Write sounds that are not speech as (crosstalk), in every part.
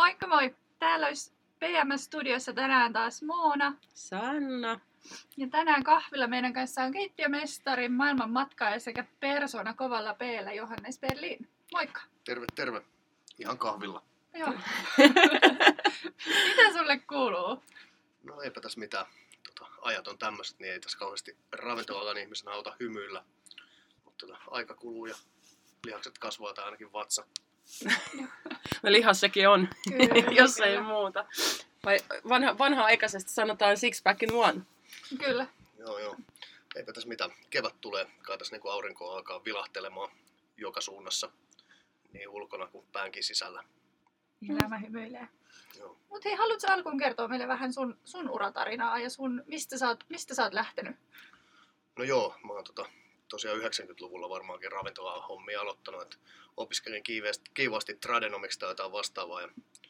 Moikka moi! Täällä olisi PMS-studiossa tänään taas Moona. Sanna. Ja tänään kahvilla meidän kanssa on keittiömestari, maailman matkaaja sekä persona kovalla p Johannes Berlin. Moikka! Terve, terve. Ihan kahvilla. Joo. (laughs) Mitä sulle kuuluu? No eipä tässä mitään. Tota, ajat on tämmöiset, niin ei tässä kauheasti ravintolan ihmisenä auta hymyillä. Mutta tota, aika kuluu ja lihakset kasvaa tai ainakin vatsa. No lihas sekin on, (laughs) Kyllä, jos ei kyllä. muuta. Vai vanha, vanha-aikaisesti sanotaan six pack in one. Kyllä. Joo, joo. Eipä tässä mitään. Kevät tulee. Kai tässä niin aurinko alkaa vilahtelemaan joka suunnassa. Niin ulkona kuin päänkin sisällä. Elämä hymyilee. Joo. Mutta hei, haluatko alkuun kertoa meille vähän sun, sun uratarinaa ja sun, mistä sä oot, mistä sä oot lähtenyt? No joo, mä oon tota, tosiaan 90-luvulla varmaankin ravintola-hommia aloittanut. Et opiskelin kiiveesti, kiivaasti tradenomiksi tai jotain vastaavaa. Ja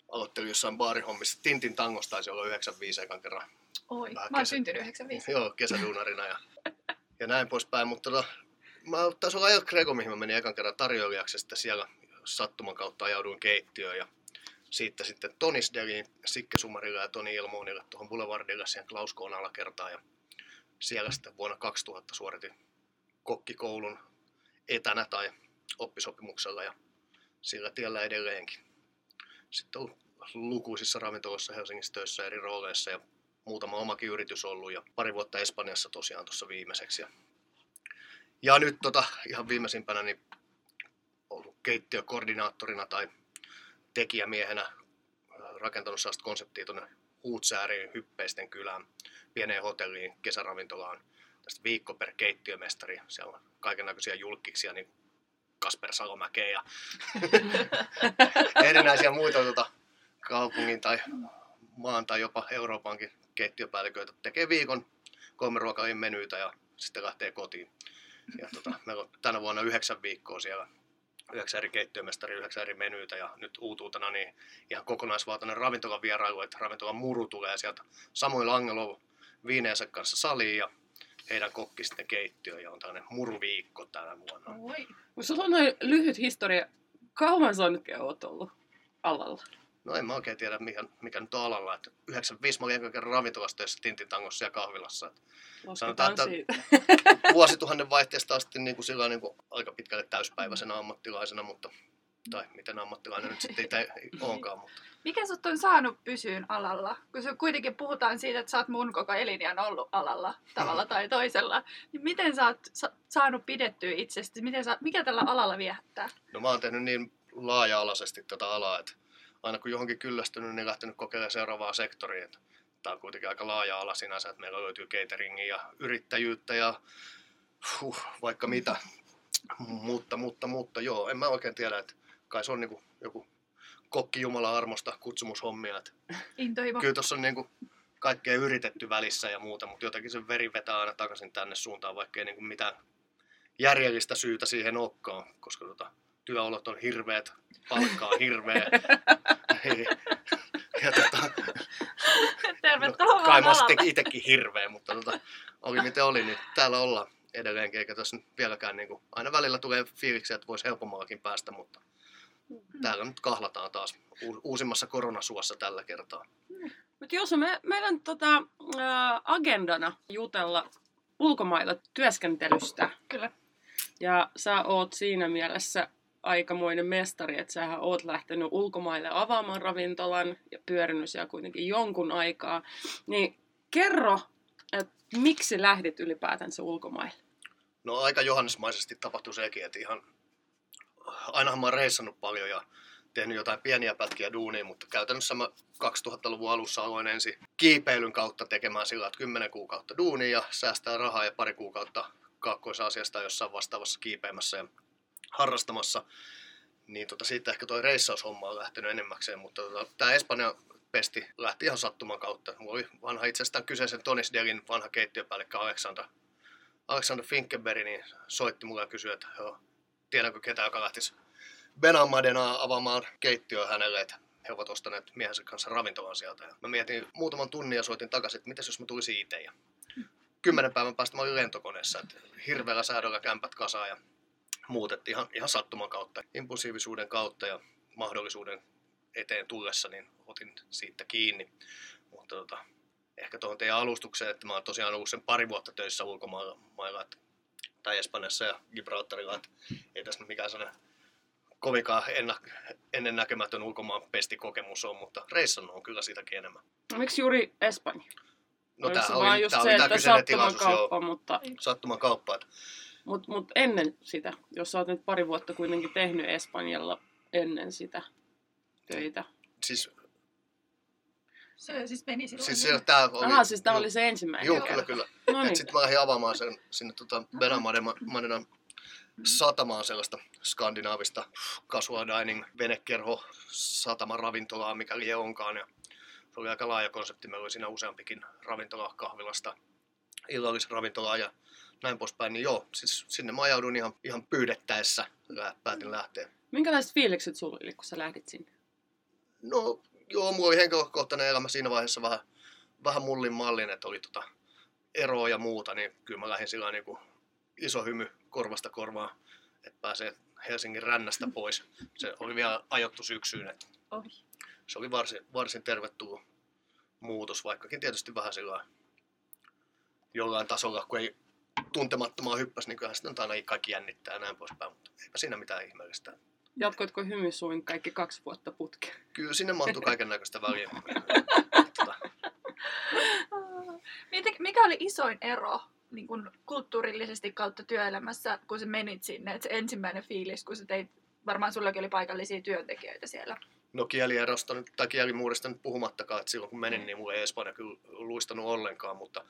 aloittelin jossain baarihommissa. Tintin tangosta taisi olla 95 ekan kerran Oi, Vähän mä oon kesä- syntynyt 95. Joo, kesäduunarina ja, ja näin poispäin. Mutta tota, mä taisi olla El Greco, mihin mä menin ekan kerran tarjoilijaksi ja sitten siellä sattuman kautta ajauduin keittiöön ja siitä sitten Tonisdeliin, Sikke Sumarille ja Toni Ilmoonille tuohon Boulevardille siihen Klauskoon alakertaan ja siellä sitten vuonna 2000 suoritin kokkikoulun etänä tai oppisopimuksella ja sillä tiellä edelleenkin. Sitten on lukuisissa ravintoloissa Helsingissä töissä eri rooleissa ja muutama omakin yritys ollut ja pari vuotta Espanjassa tosiaan tuossa viimeiseksi. Ja, nyt tota, ihan viimeisimpänä niin ollut keittiökoordinaattorina tai tekijämiehenä äh, rakentanut sellaista konseptia tuonne Huutsääriin, Hyppeisten kylään, pieneen hotelliin, kesäravintolaan. Tästä viikko per keittiömestari. Siellä on kaiken näköisiä julkkiksia, niin Kasper Salomäkeä ja (laughs) erinäisiä muita tota, kaupungin tai maan tai jopa Euroopankin keittiöpäälliköitä tekee viikon kolme ruokalin menyitä ja sitten lähtee kotiin. Ja tota, meillä on tänä vuonna yhdeksän viikkoa siellä, yhdeksän eri keittiömestari, yhdeksän eri menyitä ja nyt uutuutena niin ihan kokonaisvaltainen ravintolan vierailu, että ravintolan muru tulee sieltä Samuel Angelo viineensä kanssa saliin ja heidän kokki sitten keittiöön ja on tällainen muruviikko tänä vuonna. Oi. Sulla on noin lyhyt historia. Kauan sä nyt oot ollut alalla? No en mä oikein tiedä, mikä, mikä nyt on alalla. Että 95 mä olin kerran ravintolassa töissä Tintintangossa ja kahvilassa. Että Lasketaan että- siitä. vuosituhannen vaihteesta asti niin kuin sillä niin kuin aika pitkälle täyspäiväisenä ammattilaisena, mutta tai miten ammattilainen nyt sitten ei onkaan, mutta Mikä sut on saanut pysyyn alalla? Kun se kuitenkin puhutaan siitä, että sä oot mun koko eliniän ollut alalla tavalla tai toisella. Niin miten sä oot sa- saanut pidettyä itsestäsi? Miten sä, mikä tällä alalla viehättää? no mä oon tehnyt niin laaja-alaisesti tätä alaa, että aina kun johonkin kyllästynyt, niin lähtenyt kokeilemaan seuraavaa sektoria. Tämä on kuitenkin aika laaja ala sinänsä, että meillä löytyy cateringia ja yrittäjyyttä ja huh, vaikka mitä. Mutta, mutta, mutta joo, en mä oikein tiedä, että kai se on niin kuin joku kokki Jumalan armosta kutsumushommia, että Intohimo. kyllä tuossa on niinku kaikkea yritetty välissä ja muuta, mutta jotenkin se veri vetää aina takaisin tänne suuntaan, vaikka ei niinku mitään järjellistä syytä siihen olekaan, koska tota, työolot on hirveät, palkka on hirveä. (laughs) ja tota, Tervetuloa no, kai mä sitten itsekin hirveä, mutta tota, oli miten oli, niin täällä ollaan edelleenkin, eikä tässä nyt vieläkään niinku, aina välillä tulee fiiliksiä, että voisi helpommallakin päästä, mutta täällä nyt kahlataan taas uusimmassa koronasuossa tällä kertaa. Mutta jos me, meillä on tota, ää, agendana jutella ulkomailla työskentelystä. Kyllä. Ja sä oot siinä mielessä aikamoinen mestari, että sähän oot lähtenyt ulkomaille avaamaan ravintolan ja pyörinyt siellä kuitenkin jonkun aikaa. Niin kerro, että miksi lähdit ylipäätänsä ulkomaille? No aika johannesmaisesti tapahtui sekin, että ihan ainahan mä oon reissannut paljon ja tehnyt jotain pieniä pätkiä duunia, mutta käytännössä mä 2000-luvun alussa aloin ensin kiipeilyn kautta tekemään sillä, että 10 kuukautta duunia ja säästää rahaa ja pari kuukautta kaakkoisasiasta jossain vastaavassa kiipeämässä ja harrastamassa. Niin tota, siitä ehkä toi reissaushomma on lähtenyt enemmäkseen, mutta tota, tämä Espanjan pesti lähti ihan sattuman kautta. Mulla oli vanha itsestään kyseisen Tonisdelin vanha keittiöpäällikkö Aleksandra Alexander Finkenberg niin soitti mulle ja kysyi, että joo, tiedänkö ketään, joka lähtisi Benalmadenaa avaamaan keittiöä hänelle, että he ovat ostaneet miehensä kanssa ravintolan sieltä. Ja mä mietin muutaman tunnin ja soitin takaisin, että mitäs jos mä tulisin itse. Ja kymmenen päivän päästä mä olin lentokoneessa, että hirveällä säädöllä kämpät kasaan ja muutettiin ihan, ihan sattuman kautta, impulsiivisuuden kautta ja mahdollisuuden eteen tullessa, niin otin siitä kiinni. Mutta tota, ehkä tuohon teidän alustukseen, että mä oon tosiaan ollut sen pari vuotta töissä ulkomailla, että, tai Espanjassa ja Gibraltarilla, että ei tässä nyt mikään sellainen kovinkaan enna, ennennäkemätön ulkomaan pestikokemus on, mutta reissannut on kyllä sitäkin enemmän. No, miksi juuri Espanja? No Oliko se oli, just tää se, oli että kyseinen sattuman tilaisuus, joo, kauppa, mutta sattuman kauppa. Että mut, mut ennen sitä, jos sä oot nyt pari vuotta kuitenkin tehnyt Espanjalla ennen sitä töitä. siis, Se siis meni silloin. siis siellä tää oli... Aha, siis tämä oli se ensimmäinen. Joo, kyllä, kyllä. No niin. sitten mä lähdin avaamaan sen sinne tota Benamadenan satamaan sellaista skandinaavista casual dining venekerho sataman ravintolaa, mikä lie onkaan. Ja se oli aika laaja konsepti. Meillä oli siinä useampikin ravintola kahvilasta, illallisravintolaa ja näin poispäin. Niin joo, siis sinne mä ajaudun ihan, ihan pyydettäessä. Päätin lähteä. Minkälaiset fiilikset sulla oli, kun sä lähdit sinne? No joo, mulla oli henkilökohtainen elämä siinä vaiheessa vähän, vähän mullin mallin, että oli tota eroa ja muuta, niin kyllä mä lähdin sillä niin kuin iso hymy korvasta korvaan, että pääsee Helsingin rännästä pois. Se oli vielä ajottu syksyyn, että Ohi. se oli varsin, varsin tervetullut muutos, vaikkakin tietysti vähän sillä jollain tasolla, kun ei tuntemattomaan hyppäsi, niin kyllähän sitä nyt aina kaikki jännittää ja näin poispäin, mutta eipä siinä mitään ihmeellistä. Jatkoitko hymysuin kaikki kaksi vuotta putkeen? Kyllä sinne mahtui kaiken näköistä väliä. (laughs) Tota, Mikä oli isoin ero niin kun kulttuurillisesti kautta työelämässä, kun sä menit sinne? Et se ensimmäinen fiilis, kun sä teit, varmaan sullakin oli paikallisia työntekijöitä siellä. No kielierosta nyt, tai kielimuudesta nyt puhumattakaan, että silloin kun menin, niin mulla ei Espanja kyllä luistanut ollenkaan, mutta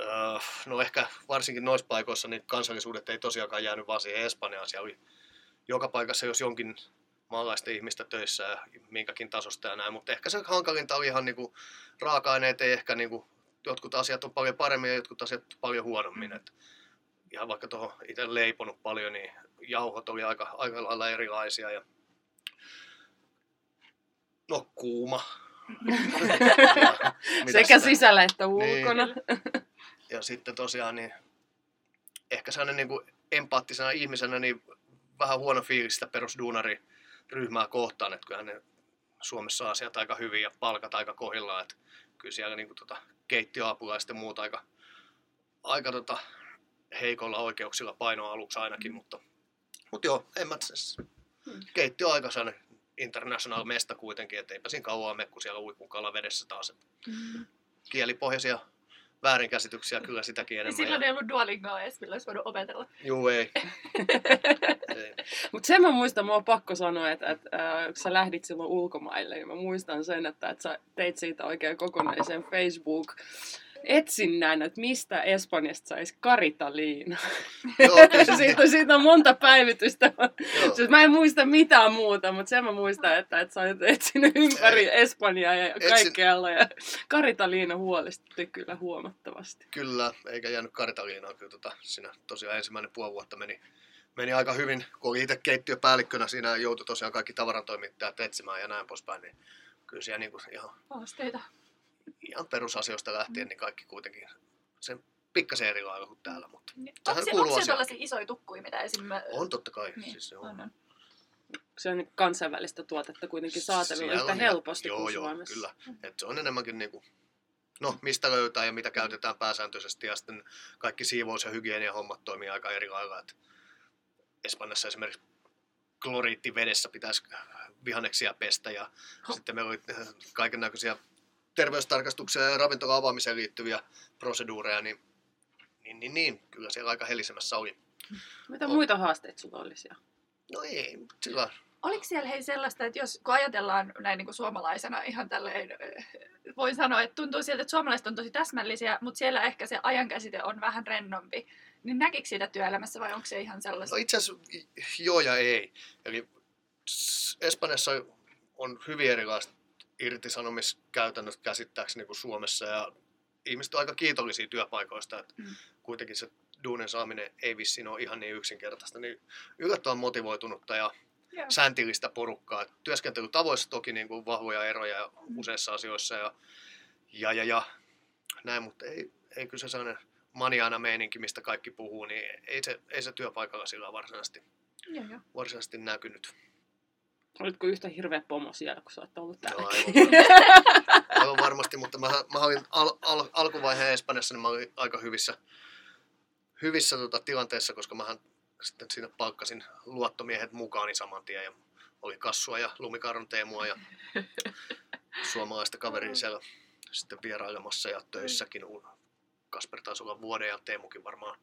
öö, no ehkä varsinkin noissa paikoissa niin kansallisuudet ei tosiaankaan jäänyt vaan siihen Espanjaan. Siellä oli joka paikassa jos jonkin maalaista ihmistä töissä ja minkäkin tasosta ja näin, mutta ehkä se hankalinta oli ihan niinku, raaka-aineet ei ehkä niinku, jotkut asiat on paljon paremmin ja jotkut asiat paljon huonommin. Et ihan vaikka tuohon itse leiponut paljon, niin jauhot oli aika, aika lailla erilaisia ja No kuuma. (laughs) Sekä sitä- sisällä että ulkona. Ja sitten tosiaan niin ehkä sellainen niin kuin empaattisena ihmisenä niin vähän huono fiilis sitä perusduunariryhmää kohtaan, että kyllähän ne Suomessa asiat aika hyvin ja palkat aika kohdillaan, että kyllä siellä niin kuin, tota, keittiöapulaiset ja muut aika, aika tota, heikolla oikeuksilla painoa aluksi ainakin, mutta, mutta joo, en mä siis, keittiö on aika sellainen international mesta kuitenkin, että eipä siinä kauaa mene, kun siellä uikun kalavedessä taas. Että Mm. kielipohjaisia väärinkäsityksiä kyllä sitäkin Niin enemmän. silloin ei ollut Duolingoa edes, millä olisi voinut opetella. Juu, ei. (laughs) ei. Mutta sen mä muistan, mua on pakko sanoa, että, että äh, kun sä lähdit silloin ulkomaille, niin mä muistan sen, että, että sä teit siitä oikein kokonaisen Facebook etsinnän, että mistä Espanjasta saisi karitaliina. Joo, siitä, siitä on monta päivitystä. joo. Siis mä en muista mitään muuta, mutta sen mä muistan, että, että sä olet etsinyt ympäri Espanjaa ja Etsin- kaikkialla. Ja karitaliina huolestutti kyllä huomattavasti. Kyllä, eikä jäänyt karitaliinaa kyllä tota, siinä tosiaan ensimmäinen puoli vuotta meni, meni aika hyvin, kun oli itse keittiöpäällikkönä, siinä joutui tosiaan kaikki tavarantoimittajat etsimään ja näin poispäin, niin kyllä siellä niinku ihan, Haasteita. Ihan perusasioista lähtien, niin kaikki kuitenkin sen pikkasen eri lailla kuin täällä, mutta Niin. Onko, se, kuuluu onko se tällaisia isoja tukkuja, mitä esimerkiksi... on totta kai, Niin, siis se on. Se on niin kansainvälistä tuotetta kuitenkin saatavilla yhtä helposti joo, kuin joo, Suomessa. Kyllä, että se on enemmänkin niinku, no mistä löytää ja mitä käytetään pääsääntöisesti ja sitten kaikki siivous- ja hygieniahommat toimii aika eri lailla. Et Espanjassa esimerkiksi kloriittivedessä pitäisi vihanneksia pestä ja Ho. sitten meillä oli kaiken näköisiä terveystarkastuksia ja ravintola avaamiseen liittyviä proseduureja, niin, niin, niin, niin kyllä siellä aika helisemässä oli. Mitä On. muita haasteita sulla oli siellä? No ei, sillä Oliko siellä hei sellaista, että jos kun ajatellaan näin niin kuin suomalaisena ihan tälleen, äh, voin sanoa, että tuntuu siltä, että suomalaiset on tosi täsmällisiä, mutta siellä ehkä se ajankäsite on vähän rennompi. Niin näkikö sitä työelämässä vai onko se ihan sellaista? No itse asiassa joo ja ei. Eli Espanjassa on hyvin erilaiset irtisanomiskäytännöt käsittääkseni kuin Suomessa ja ihmiset on aika kiitollisia työpaikoista, että Mm. kuitenkin se duunin saaminen ei vissiin ole ihan niin yksinkertaista, niin yllättävän motivoitunutta ja Joo. säntillistä porukkaa. Työskentelytavoissa toki niin kuin vahvoja eroja Mm. useissa asioissa ja, ja, ja, ja näin, mutta ei, ei kyllä se sellainen maniana meininki, mistä kaikki puhuu, niin ei se, ei se työpaikalla sillä varsinaisesti, Joo, joo. varsinaisesti näkynyt. Olitko yhtä hirveä pomo siellä, kun sä oot ollut No, täällä? aivan, aivan varmasti, mutta mä, mä olin al, al, alkuvaiheen Espanjassa, niin mä olin aika hyvissä, hyvissä tota, tilanteessa, koska mähän sitten siinä palkkasin luottomiehet mukaani saman tien. Ja oli Kassua ja Lumikarron Teemua ja suomalaista kaveria siellä sitten vierailemassa ja töissäkin. Kasper taisi olla vuoden ja Teemukin varmaan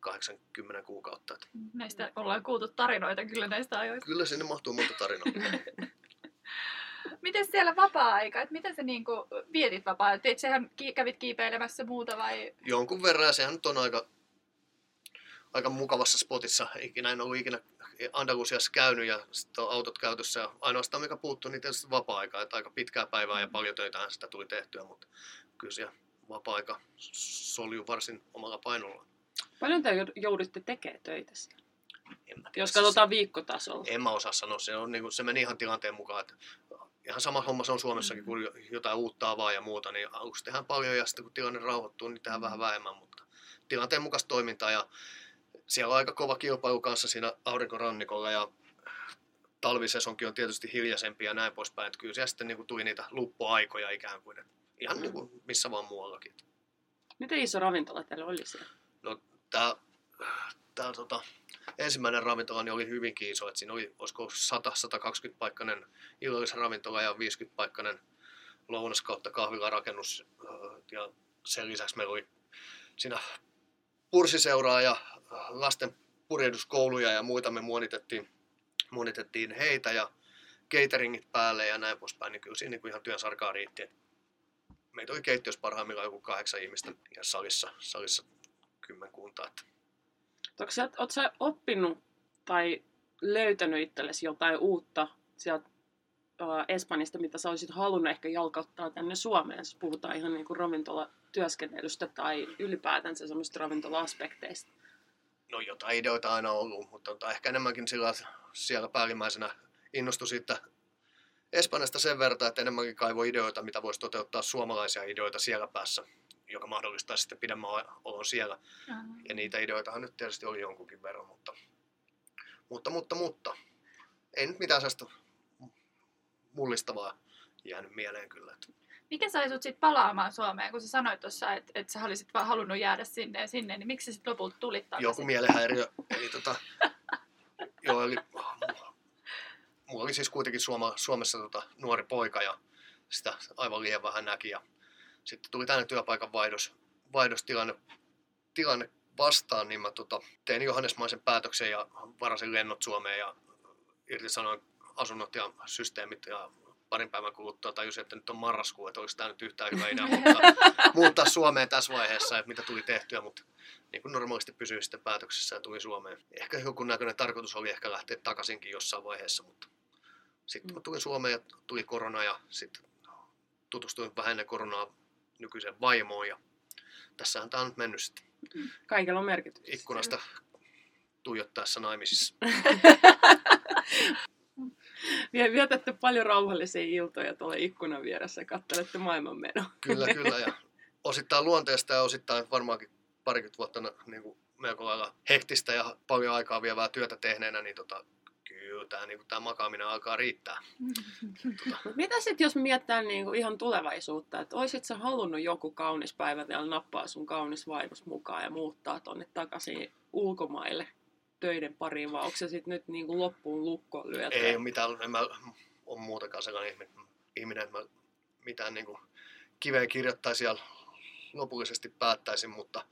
80 kuukautta. Et Näistä ollaan kuultu tarinoita kyllä näistä ajoista. kyllä sinne mahtuu monta tarinaa. (laughs) Miten siellä vapaa-aika? Et miten sä niinku vietit vapaa Teit sehän kävit kiipeilemässä muuta vai? Jonkun verran ja sehän nyt on aika, aika mukavassa spotissa. Ikinä en ollut ikinä Andalusiassa käynyt ja sitten on autot käytössä. Ja ainoastaan mikä puuttuu, niin tietysti vapaa-aika. Että aika pitkää päivää ja paljon töitähän sitä tuli tehtyä, mutta kyllä siellä vapaa-aika soljuu varsin omalla painolla. Paljon te joud- joudutte tekemään töitä siellä? Jos siis- katsotaan viikkotasolla. En mä osaa sanoa, se, on, niin kuin, se meni ihan tilanteen mukaan. Että ihan sama homma se on Suomessakin, kun jotain uutta avaa ja muuta, niin aluksi tehdään paljon ja sitten kun tilanne rauhoittuu, niin tehdään vähän vähemmän, mutta tilanteen mukaista toimintaa ja siellä on aika kova kilpailu kanssa siinä aurinkorannikolla ja talvisesonkin on tietysti hiljaisempi ja näin poispäin, että kyllä siellä sitten niin kuin tuli niitä luppoaikoja ikään kuin, ihan niin kuin missä vaan muuallakin. Miten iso ravintola teillä oli siellä? Tämä, tämä tota, ensimmäinen ravintola niin oli hyvinkin iso, että siinä oli olisiko 100-120 paikkainen illallisravintola ja 50 paikkainen lounas kautta kahvilarakennus äh, ja sen lisäksi meillä oli siinä pursiseuraa ja äh, lasten purjehduskouluja ja muita me muonitettiin, muonitettiin heitä ja cateringit päälle ja näin poispäin, niin kyllä siinä niin kuin ihan työn sarkaa riitti. Meitä oli keittiössä parhaimmillaan joku kahdeksan ihmistä ja salissa, salissa kymmenkunta. Että Onko sä, oot sä oppinut tai löytänyt itsellesi jotain uutta sieltä uh, Espanjasta, mitä sä olisit halunnut ehkä jalkauttaa tänne Suomeen, jos puhutaan ihan niin kuin ravintolatyöskentelystä tai ylipäätänsä semmoista ravintola-aspekteista? no jotain ideoita aina ollut, mutta tota, ehkä enemmänkin sillä, siellä päällimmäisenä innostui siitä Espanjasta sen verran, että enemmänkin kaivoi ideoita, mitä voisi toteuttaa suomalaisia ideoita siellä päässä, joka mahdollistaa sitten pidemmän olon siellä. Ja niitä ideoitahan nyt tietysti oli jonkunkin verran, mutta, mutta, mutta, mutta ei nyt mitään sellaista mullistavaa jäänyt mieleen kyllä. Mikä sai sut sit palaamaan Suomeen, kun sä sanoit tuossa, että et sä olisit vaan halunnut jäädä sinne ja sinne, niin miksi sä sit lopulta tulit takaisin? joku mielenhäiriö. (laughs) Eli tota, joo, eli, mulla oli siis kuitenkin Suoma, Suomessa tota, nuori poika ja sitä aivan liian vähän näki. Ja sitten tuli tänne työpaikan vaihdos, vaihdostilanne tilanne vastaan, niin mä tota, tein Johannesmaisen päätöksen ja varasin lennot Suomeen ja irtisanoin asunnot ja systeemit ja parin päivän kuluttua tajusin, että nyt on marraskuu, että olisi tämä nyt yhtään hyvä idea muuttaa, (laughs) muuttaa Suomeen tässä vaiheessa, että mitä tuli tehtyä, mutta niin kuin normaalisti pysyi sitten päätöksessä ja tuli Suomeen. Ehkä joku näköinen tarkoitus oli ehkä lähteä takaisinkin jossain vaiheessa, mutta sitten mä tulin Suomeen ja tuli korona ja sitten tutustuin vähän ennen koronaa nykyiseen vaimoon ja tässähän tämä on nyt mennyt sitten Kaikella on merkitys. ikkunasta tuijottaessa naimisissa. (laughs) Vie- Vietätte paljon rauhallisia iltoja tuolla ikkunan vieressä ja kattelette maailmanmenoa. Kyllä, kyllä. Ja osittain luonteesta ja osittain varmaankin parikymmentä vuotta niin kuin melko lailla hektistä ja paljon aikaa vievää työtä tehneenä, niin tota, kyllä tämä, niin kuin, tämä makaaminen alkaa riittää. Mut (laughs) Mitä sitten, jos mietitään niinku ihan tulevaisuutta, että oisit sä halunnut joku kaunis päivä vielä nappaa sun kaunis vaimos mukaan ja muuttaa tonne takaisin ulkomaille töiden pariin, vai onko se sitten nyt niinku loppuun lukkoon lyöty? Ei ole mitään, en mä ole muutakaan sellainen ihminen, ihminen että mä mitään niin kuin kiveen kirjoittaisi ja lopullisesti päättäisin, mutta,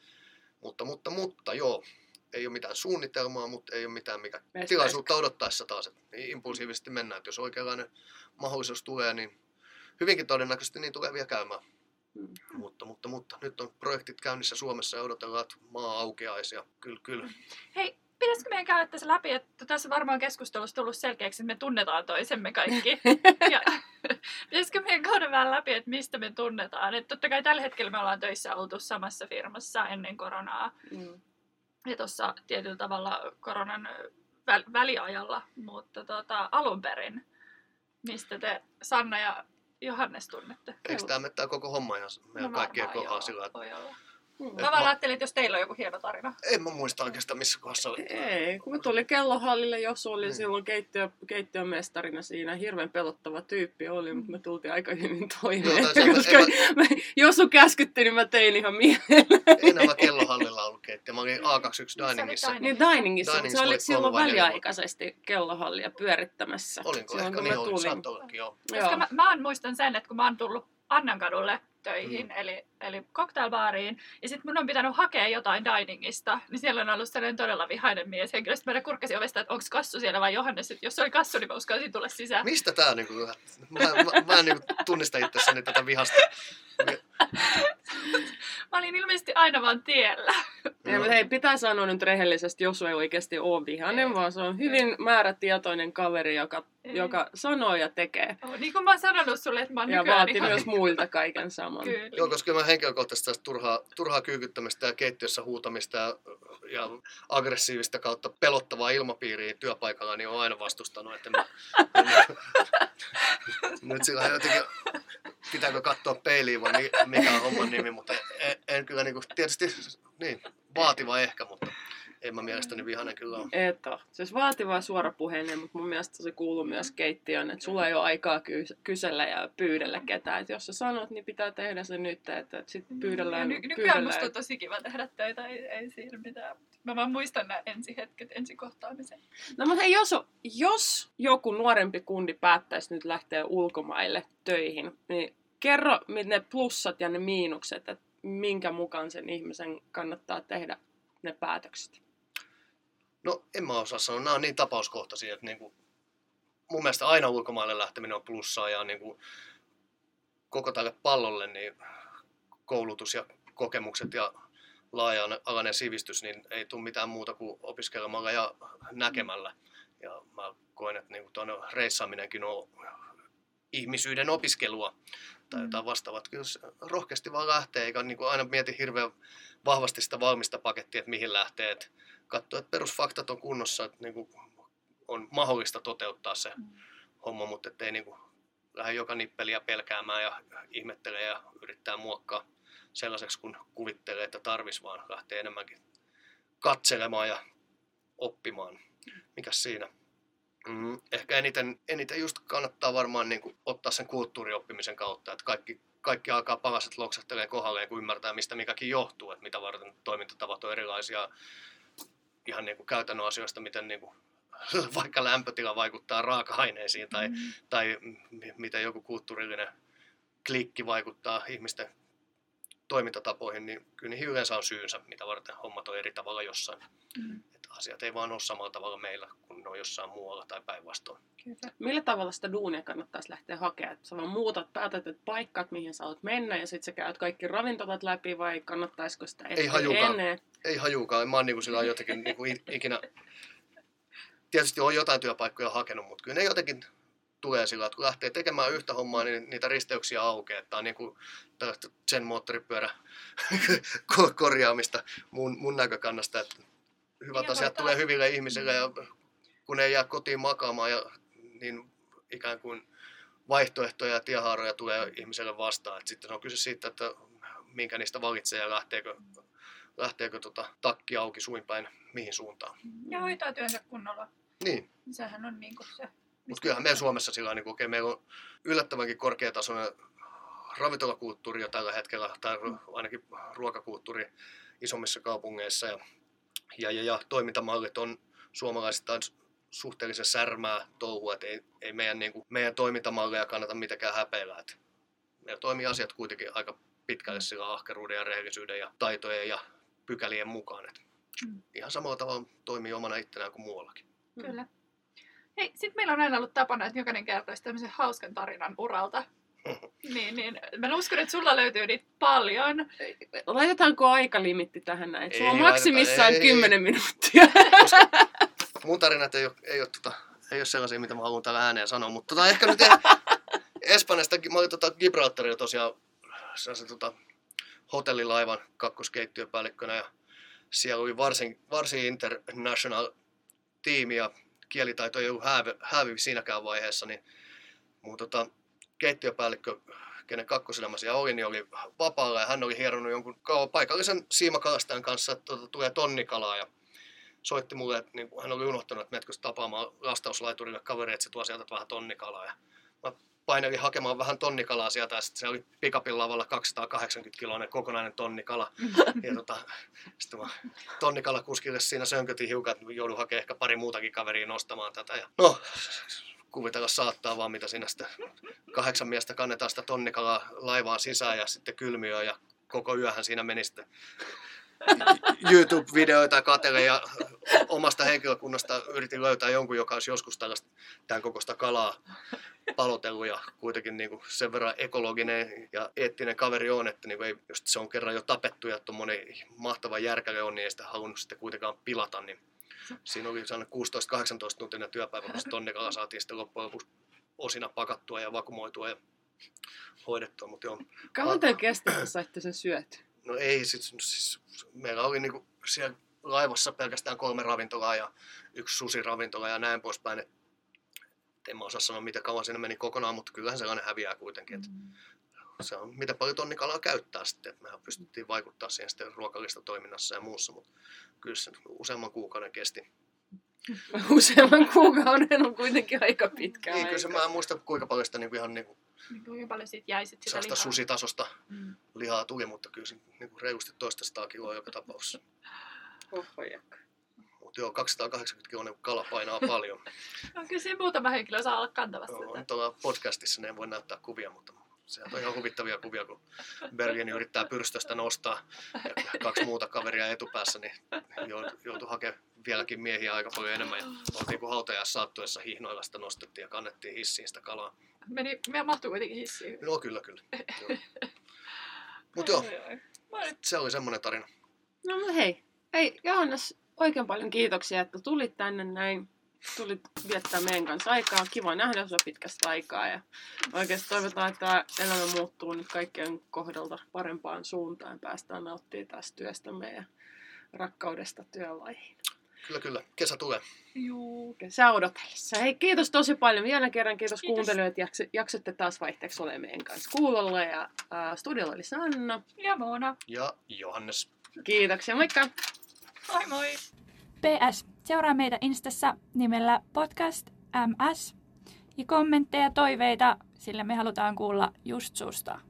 mutta, mutta, mutta joo, ei ole mitään suunnitelmaa, mutta ei ole mitään mikä Mestaista. tilaisuutta odottaessa taas. Että niin impulsiivisesti mennään, että jos oikeanlainen mahdollisuus tulee, niin hyvinkin todennäköisesti niin tulee vielä käymään. Mm. Mutta, mutta, mutta nyt on projektit käynnissä Suomessa ja odotellaan, että maa aukeaisi ja kyllä, kyllä. Hei, pitäisikö meidän käydä tässä läpi, että tässä varmaan keskustelussa tullut selkeäksi, että me tunnetaan toisemme kaikki. (laughs) ja (laughs) pitäisikö meidän käydä vähän läpi, että mistä me tunnetaan. Että totta kai tällä hetkellä me ollaan töissä oltu samassa firmassa ennen koronaa. Mm. Ja tuossa tietyllä tavalla koronan väl- väliajalla, mutta tota, alun perin, mistä te Sanna ja Johannes tunnette? Eikö tämä mene tämä koko homma ihan meidän No kaikkien kohdalla sillä, että Mm. Mä vaan ajattelin, että jos teillä on joku hieno tarina. En mä muista oikeastaan missä kohdassa oli. Ei, kun me tuli kellohallille, jos oli Niin. silloin keittiö, keittiön mestarina siinä. Hirveän pelottava tyyppi oli, mutta me tultiin aika hyvin toimeen. Joo, (laughs) se- koska en mä... Josu käskytti, niin mä tein ihan mielellä. Ei nämä kellohallilla ollut keittiö. Mä olin A21 oli Diningissa. dining? Niin Diningissa, mutta Diningissa se oli silloin väliaikaisesti kellohallia pyörittämässä. Olinko? silloin, Ehkä niin mä oli. tulin. Saattoi ollakin, joo. Koska Joo. mä, mä muistan sen, että kun mä oon tullut Annankadulle töihin, mm. eli, eli cocktailbaariin, ja sitten mun on pitänyt hakea jotain diningista, niin siellä on ollut sellainen todella vihainen mies henkilö. Sitten mä kurkkasin ovesta, että onko kassu siellä vai Johannes. Et jos se oli kassu, niin mä uskalsin tulla sisään. Mistä tää niinku... Mä, mä, mä en niinku tunnista itsessäni tätä vihasta. (laughs) Mä olin ilmeisesti aina vaan tiellä. Ja, hei, pitää sanoa nyt rehellisesti, Josu ei oikeasti ole vihainen, Ei. vaan se on hyvin määrätietoinen kaveri, joka, Ei. joka sanoo ja tekee. Niin kuin mä oon sanonut sulle, että mä oon Ja nykyään vaati ihan- myös muilta kaiken saman. Kyllä. Joo, koska mä henkilökohtaisesti tästä turhaa, turhaa kyykyttämistä ja keittiössä huutamista ja, ja aggressiivista kautta pelottavaa ilmapiiriä työpaikalla, niin on aina vastustanut. Että mä, (laughs) nyt sillä jotenkin, pitääkö katsoa peiliin vai mi- mikä on homman nimi, mutta en, en kyllä niinku, tietysti niin, vaativa ehkä, mutta en mä mielestäni vihainen kyllä ole. Et oo. Siis vaativa ja suorapuheinen, mutta mun mielestä se kuuluu myös keittiöön, että sulla ei ole aikaa ky- kysellä ja pyydellä ketään. Et jos sä sanot, niin pitää tehdä se nyt, että et sit Ja pyydellään. ny- nykyään pyydellään. musta on tosi kiva tehdä töitä, ei, ei siinä mitään. Mä vaan muistan nämä ensihetket, ensikohtaamisen. No mutta hei, jos, jos joku nuorempi kundi päättäisi nyt lähteä ulkomaille töihin, niin kerro mit ne plussat ja ne miinukset, että minkä mukaan sen ihmisen kannattaa tehdä ne päätökset. No en mä osaa sanoa, nämä on niin tapauskohtaisia, että niinku, mun mielestä aina ulkomaille lähteminen on plussaa ja niinku, koko tälle pallolle niin koulutus ja kokemukset ja laaja-alainen sivistys, niin ei tule mitään muuta kuin opiskelemalla ja näkemällä. Ja mä koen, että niinku tuonne reissaaminenkin on ihmisyyden opiskelua tai jotain vastaavaa. Kyllä se rohkeasti vaan lähtee, eikä niinku aina mieti hirveän vahvasti sitä valmista pakettia, että mihin lähtee. Et katsoa, että perusfaktat on kunnossa, että niinku on mahdollista toteuttaa se Mm. homma, mutta ettei niinku lähde joka nippeliä pelkäämään ja ihmettelee ja yrittää muokkaa sellaiseksi, kun kuvittelee, että tarvis, vaan lähtee enemmänkin katselemaan ja oppimaan. Mikäs siinä? Mm, ehkä eniten, eniten just kannattaa varmaan niin kuin ottaa sen kulttuurioppimisen kautta, että kaikki, kaikki alkaa palaset loksahtelee kohdalleen, kun ymmärtää, mistä mikäkin johtuu, että mitä varten toimintatavat on erilaisia ihan niin kuin käytännön asioista, miten niin kuin, (laughs) vaikka lämpötila vaikuttaa raaka-aineisiin tai, Mm. tai m- miten joku kulttuurillinen klikki vaikuttaa ihmisten toimintatapoihin, niin kyllä niin yleensä on syynsä, mitä varten hommat on eri tavalla jossain. Mm. Että asiat ei vaan ole samalla tavalla meillä kuin ne on jossain muualla tai päinvastoin. Millä tavalla sitä duunia kannattaisi lähteä hakemaan? Että sä vaan muutat, päätät, että paikkat, mihin sä oot mennä, ja sitten sä käyt kaikki ravintolat läpi, vai kannattaisiko sitä etsiä hajukaan. ennen? Ei hajukaan, mä oon niin sillä jotenkin niin kuin ikinä... Tietysti on jotain työpaikkoja hakenut, mutta kyllä ne jotenkin tulee sillä, että kun lähtee tekemään yhtä hommaa, niin niitä risteyksiä aukeaa. Tämä on niin kuin sen moottoripyörä (laughs) ko- korjaamista mun, mun näkökannasta, että hyvät Niin, asiat mutta- tulee hyville ihmisille ja kun ei jää kotiin makaamaan, ja, niin ikään kuin vaihtoehtoja ja tiehaaroja tulee ihmiselle vastaan. Et sitten on kyse siitä, että minkä niistä valitsee ja lähteekö, lähteekö tota, takki auki suinpäin mihin suuntaan. Ja hoitaa työnsä kunnolla. Niin, Sehän on niinku se. Mutta kyllähän meillä Suomessa sillä niin okei, meillä on yllättävänkin korkeatasoinen ravintolakulttuuri jo tällä hetkellä, tai ru- ainakin ruokakulttuuri isommissa kaupungeissa, ja, ja, ja, ja toimintamallit on suomalaisittain suhteellisen särmää touhua, että ei, ei meidän, niin kuin, meidän toimintamalleja kannata mitenkään häpeillä. Että meillä toimii asiat kuitenkin aika pitkälle sillä ahkeruuden ja rehellisyyden ja taitojen ja pykälien mukaan. Että Mm. ihan samalla tavalla toimii omana ittenään kuin muuallakin. Kyllä. Hei, sit meillä on aina ollut tapana, että jokainen kertoisi tämmöisen hauskan tarinan uralta. (laughs) niin, niin. Mä uskon, että sulla löytyy niitä paljon. Laitetaanko aikalimitti tähän näin? Sulla on Ei maksimissaan ei. 10 minuuttia. mun tarinat ei ole, ei ole, tota, ei ole sellaisia, mitä mä haluan täällä ääneen sanoa, mutta tota, ehkä nyt (laughs) Espanjasta, mä olin tota Gibraltarilla tosiaan sellaisen tota, hotellilaivan kakkoskeittiöpäällikkönä ja siellä oli varsin, varsin international tiimi ja kielitaito ei ollut häävi, häävi siinäkään vaiheessa, niin mun tota, keittiöpäällikkö kenen kakkoselämä oli, niin oli vapaalla ja hän oli hieronnut jonkun paikallisen siimakalastajan kanssa, että tuota, tulee tonnikalaa ja soitti mulle, että niin hän oli unohtanut, että menetkö tapaamaan lastauslaiturille kaveri, että se tuo sieltä vähän tonnikalaa. Ja mä painelin hakemaan vähän tonnikalaa sieltä ja sitten se oli pikapin lavalla 280 kiloinen kokonainen tonnikala. ja tota, sitten mä tonnikala kuskille siinä sönkötin hiukan, että joudun hakemaan ehkä pari muutakin kaveria nostamaan tätä. Ja no, kuvitella saattaa vaan, mitä siinä sitten kahdeksan miestä kannetaan sitä tonnikalaa laivaan sisään ja sitten kylmiöön ja koko yöhän siinä meni sitten YouTube-videoita katselin ja omasta henkilökunnasta yritin löytää jonkun, joka olisi joskus tällaista tämän kokoista kalaa palotellut ja kuitenkin niin kuin sen verran ekologinen ja eettinen kaveri on, että niin ei, jos se on kerran jo tapettu ja tuommoinen mahtava järkäle on, niin ei sitä halunnut sitten kuitenkaan pilata, niin siinä oli 16-18 tuntinen työpäivä, kun se tonnikala saatiin sitten loppujen lopuksi osina pakattua ja vakumoitua ja hoidettua. Mutta joo. Kauan teillä kesti, että saitte sen syöt? No ei, siis, siis meillä oli niinku siellä laivassa pelkästään kolme ravintolaa ja yksi susiravintola ja näin poispäin. Et en mä osaa sanoa, mitä kauan siinä meni kokonaan, mutta kyllähän sellainen häviää kuitenkin. Et Mm. se on, mitä paljon tonnikalaa käyttää sitten. Et mehän pystyttiin vaikuttaa siihen sitten ruokallista toiminnassa ja muussa, mutta kyllä se useamman kuukauden kesti. (laughs) Useamman kuukauden on kuitenkin aika pitkä Niin, kyllä se aika. mä en muista kuinka paljon sitä niinku ihan niinku Niin kuinka paljon siitä jäi sit sitä sellaista lihaa? susitasosta Mm. lihaa tuli, mutta kyllä se niinku reilusti toista sataa kiloa joka tapauksessa. Oho, jakka. Mutta joo, 280 kiloinen kala painaa paljon. (laughs) No, kyllä siinä muutama henkilö saa olla kantavasti. Joo, tätä. nyt ollaan podcastissa, niin en voi näyttää kuvia, mutta se on ihan huvittavia kuvia, kun Bergeni yrittää pyrstöstä nostaa ja kaksi muuta kaveria etupäässä, niin joutui, hakemaan vieläkin miehiä aika paljon enemmän. Ja oltiin kuin hautajassa saattuessa hihnoilla sitä nostettiin ja kannettiin hissiin sitä kalaa. Meni, me mahtuu kuitenkin hissiin. No kyllä, kyllä. Mutta joo. Mä nyt se oli semmoinen tarina. No hei, hei Johannes, oikein paljon kiitoksia, että tulit tänne näin. Tulit viettää meidän kanssa aikaa. Kiva nähdä sinua pitkästä aikaa. Ja oikeasti toivotaan, että elämä muuttuu nyt kaikkien kohdalta parempaan suuntaan. Päästään nauttimaan tästä työstämme ja rakkaudesta työlaihin. Kyllä, kyllä. Kesä tulee. Juu. Kesä odotellessa. Hei, kiitos tosi paljon vielä kerran. Kiitos, Kiitos. kuuntelijoille, että jakse, jaksatte taas vaihteeksi olemaan meidän kanssa kuulolla. Ja äh, studiolla oli Sanna. Ja Moona. Ja Johannes. Kiitoksia, moikka! Moi moi. PS. Seuraa meitä Instassa nimellä podcast ms. Ja kommentteja ja toiveita, sillä me halutaan kuulla just susta.